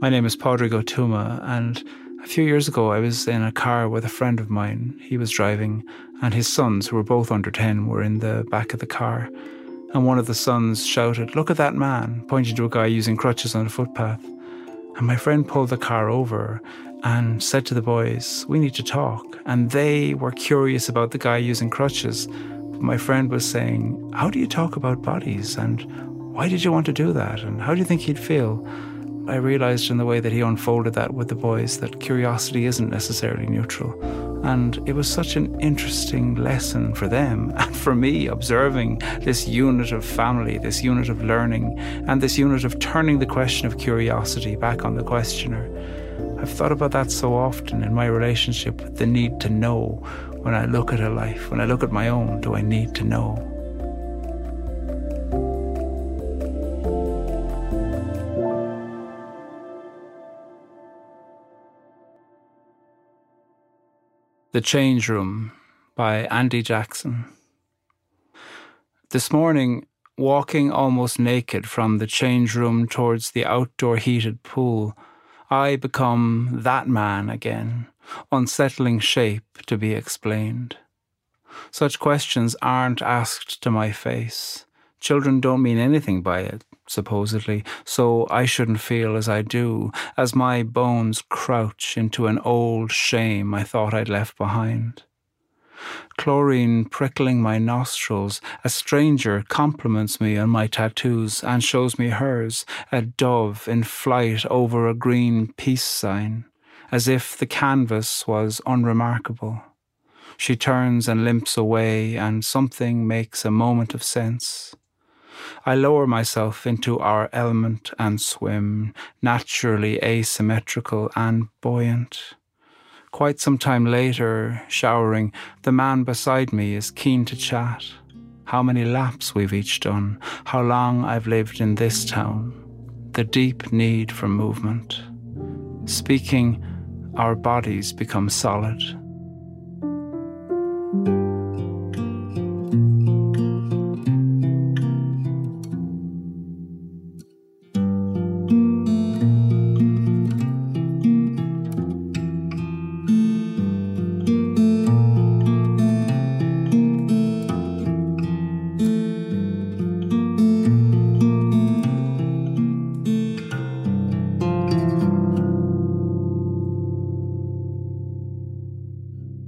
My name is Padraig Ó Tuama, and a few years ago I was in a car with a friend of mine. He was driving, and his sons, who were both under 10, were in the back of the car. And one of the sons shouted, Look at that man, pointing to a guy using crutches on a footpath. And my friend pulled the car over and said to the boys, We need to talk. And they were curious about the guy using crutches. But my friend was saying, How do you talk about bodies? And why did you want to do that? And how do you think he'd feel? I realized in the way that he unfolded that with the boys that curiosity isn't necessarily neutral. And it was such an interesting lesson for them and for me, observing this unit of family, this unit of learning, and this unit of turning the question of curiosity back on the questioner. I've thought about that so often in my relationship with the need to know when I look at a life, when I look at my own, do I need to know? The Change Room by Andy Jackson. This morning, walking almost naked from the change room towards the outdoor heated pool, I become that man again, unsettling shape to be explained. Such questions aren't asked to my face. Children don't mean anything by it, supposedly, so I shouldn't feel as I do, as my bones crouch into an old shame I thought I'd left behind. Chlorine prickling my nostrils, a stranger compliments me on my tattoos and shows me hers, a dove in flight over a green peace sign, as if the canvas was unremarkable. She turns and limps away, and something makes a moment of sense. I lower myself into our element and swim, naturally asymmetrical and buoyant. Quite some time later, showering, the man beside me is keen to chat. How many laps we've each done, how long I've lived in this town, the deep need for movement. Speaking, our bodies become solid.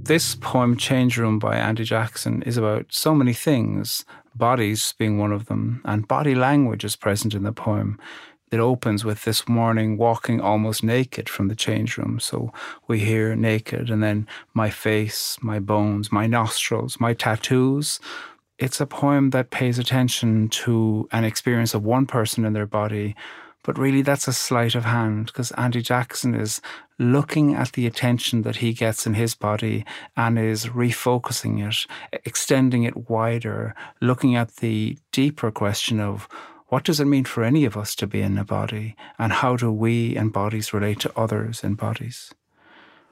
This poem, Change Room by Andy Jackson, is about so many things, bodies being one of them, and body language is present in the poem. It opens with this morning walking almost naked from the change room. So we hear naked, and then my face, my bones, my nostrils, my tattoos. It's a poem that pays attention to an experience of one person in their body but really, that's a sleight of hand because Andy Jackson is looking at the attention that he gets in his body and is refocusing it, extending it wider, looking at the deeper question of what does it mean for any of us to be in a body and how do we and bodies relate to others in bodies.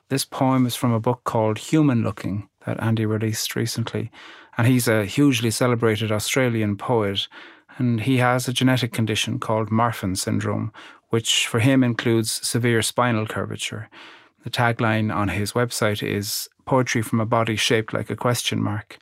This poem is from a book called Human Looking that Andy released recently. And he's a hugely celebrated Australian poet and he has a genetic condition called Marfan syndrome, which for him includes severe spinal curvature. The tagline on his website is poetry from a body shaped like a question mark.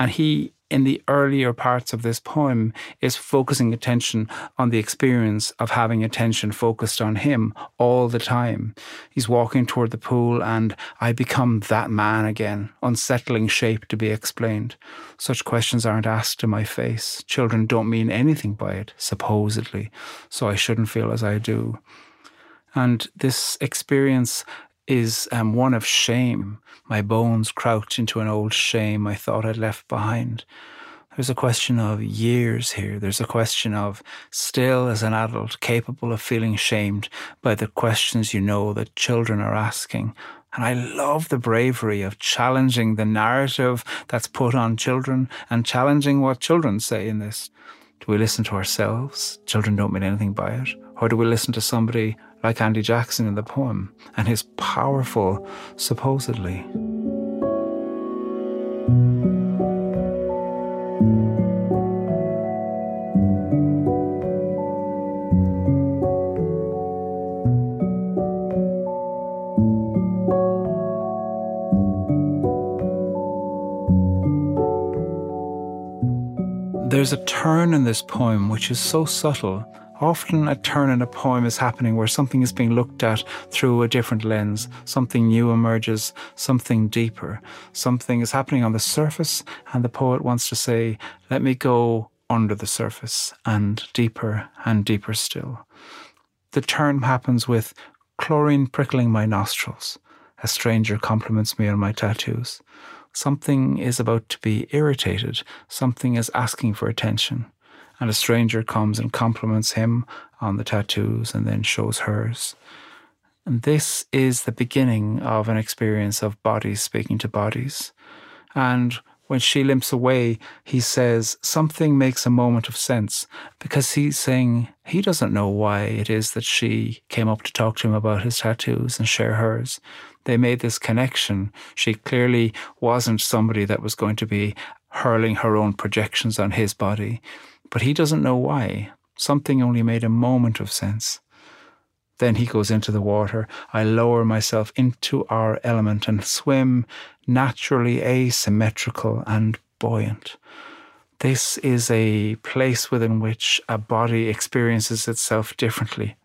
And he in the earlier parts of this poem is focusing attention on the experience of having attention focused on him all the time. He's walking toward the pool, and I become that man again, unsettling shape to be explained. Such questions aren't asked to my face. Children don't mean anything by it, supposedly, so I shouldn't feel as I do. And this experience is um, one of shame. My bones crouch into an old shame I thought I'd left behind. There's a question of years here. There's a question of still, as an adult, capable of feeling shamed by the questions you know that children are asking. And I love the bravery of challenging the narrative that's put on children and challenging what children say in this. Do we listen to ourselves? Children don't mean anything by it. Or do we listen to somebody like Andy Jackson in the poem, and his powerful, supposedly. There's a turn in this poem which is so subtle Often, a turn in a poem is happening where something is being looked at through a different lens, something new emerges, something deeper. Something is happening on the surface, and the poet wants to say, Let me go under the surface and deeper and deeper still. The turn happens with chlorine prickling my nostrils. A stranger compliments me on my tattoos. Something is about to be irritated. Something is asking for attention. And a stranger comes and compliments him on the tattoos and then shows hers. And this is the beginning of an experience of bodies speaking to bodies. And when she limps away, he says something makes a moment of sense because he's saying he doesn't know why it is that she came up to talk to him about his tattoos and share hers. They made this connection. She clearly wasn't somebody that was going to be hurling her own projections on his body, but he doesn't know why. Something only made a moment of sense. Then he goes into the water. I lower myself into our element and swim naturally asymmetrical and buoyant. This is a place within which a body experiences itself differently.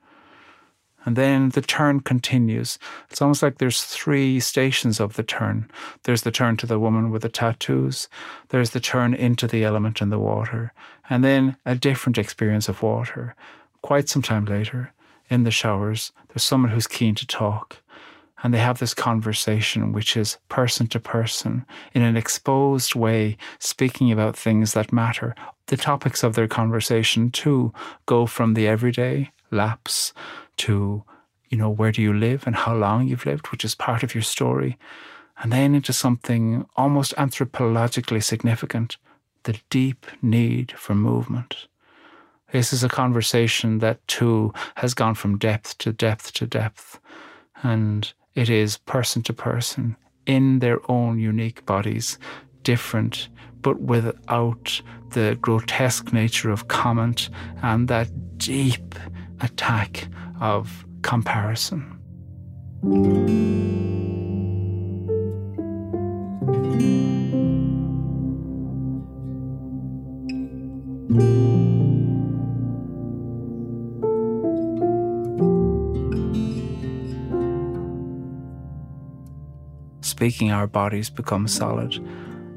And then the turn continues. It's almost like there's three stations of the turn. There's the turn to the woman with the tattoos, there's the turn into the element in the water, and then a different experience of water. Quite some time later, in the showers, there's someone who's keen to talk and they have this conversation, which is person to person in an exposed way, speaking about things that matter. The topics of their conversation, too, go from the everyday laps to, you know, where do you live and how long you've lived, which is part of your story, and then into something almost anthropologically significant the deep need for movement. This is a conversation that, too, has gone from depth to depth to depth. And it is person to person in their own unique bodies, different, but without the grotesque nature of comment and that deep attack of comparison. speaking, our bodies become solid.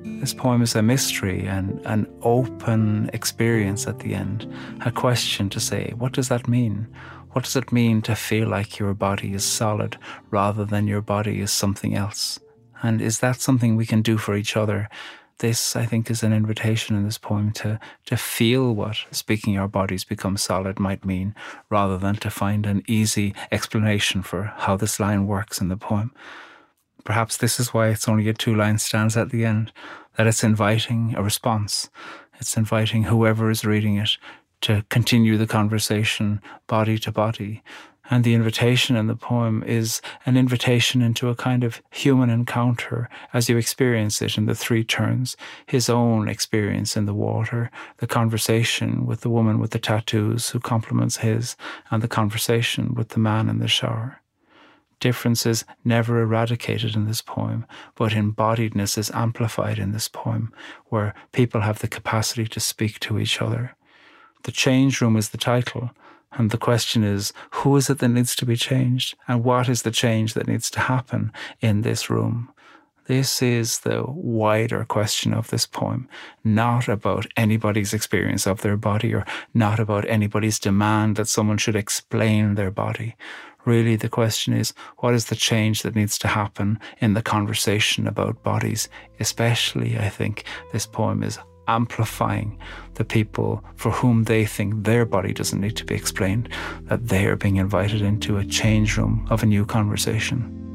This poem is a mystery and an open experience at the end, a question to say, what does that mean? What does it mean to feel like your body is solid rather than your body is something else? And is that something we can do for each other? This, I think, is an invitation in this poem to, to feel what speaking our bodies become solid might mean, rather than to find an easy explanation for how this line works in the poem. Perhaps this is why it's only a two line stanza at the end, that it's inviting a response. It's inviting whoever is reading it to continue the conversation body to body. And the invitation in the poem is an invitation into a kind of human encounter as you experience it in the three turns his own experience in the water, the conversation with the woman with the tattoos who compliments his, and the conversation with the man in the shower differences never eradicated in this poem, but embodiedness is amplified in this poem, where people have the capacity to speak to each other. The Change Room is the title, and the question is who is it that needs to be changed, and what is the change that needs to happen in this room? This is the wider question of this poem, not about anybody's experience of their body or not about anybody's demand that someone should explain their body, really the question is what is the change that needs to happen in the conversation about bodies? Especially, I think this poem is amplifying the people for whom they think their body doesn't need to be explained, that they are being invited into a change room of a new conversation.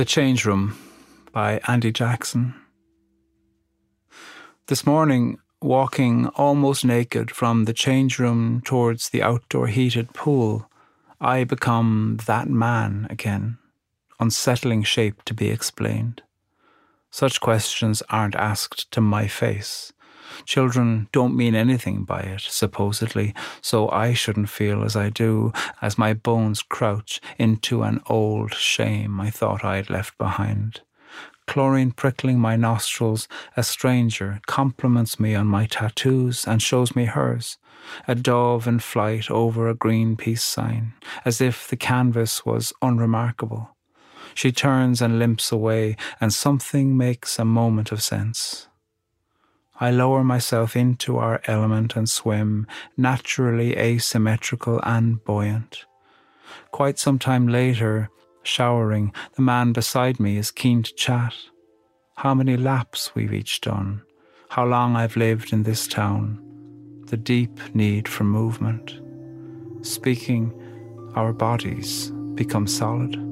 The Change Room by Andy Jackson. This morning, walking almost naked from the change room towards the outdoor heated pool, I become that man again, unsettling shape to be explained. Such questions aren't asked to my face. Children don't mean anything by it, supposedly, so I shouldn't feel as I do as my bones crouch into an old shame I thought I'd left behind. Chlorine prickling my nostrils, a stranger compliments me on my tattoos and shows me hers, a dove in flight over a green peace sign, as if the canvas was unremarkable. She turns and limps away, and something makes a moment of sense. I lower myself into our element and swim, naturally asymmetrical and buoyant. Quite some time later, showering, the man beside me is keen to chat. How many laps we've each done, how long I've lived in this town, the deep need for movement. Speaking, our bodies become solid.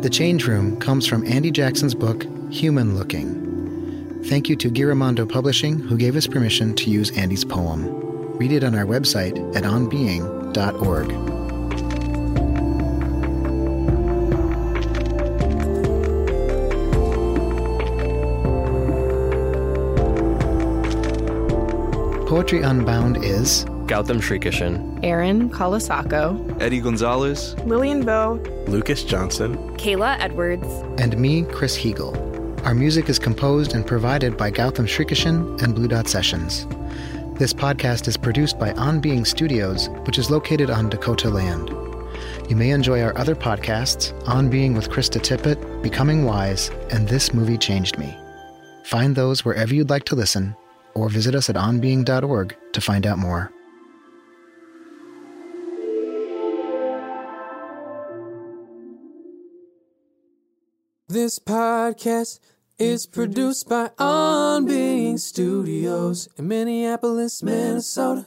The Change Room comes from Andy Jackson's book, Human Looking. Thank you to Giramondo Publishing, who gave us permission to use Andy's poem. Read it on our website at onbeing.org. Poetry Unbound is Gautam Srikishan, Erin Colasacco, Eddie Gonzalez, Lillian Vo, Lucas Johnson, Kayla Edwards, and me, Chris Heagle. Our music is composed and provided by Gautam Srikishan and Blue Dot Sessions. This podcast is produced by On Being Studios, which is located on Dakota land. You may enjoy our other podcasts, On Being with Krista Tippett, Becoming Wise, and This Movie Changed Me. Find those wherever you'd like to listen, or visit us at onbeing.org to find out more. This podcast is produced by On Being Studios in Minneapolis, Minnesota.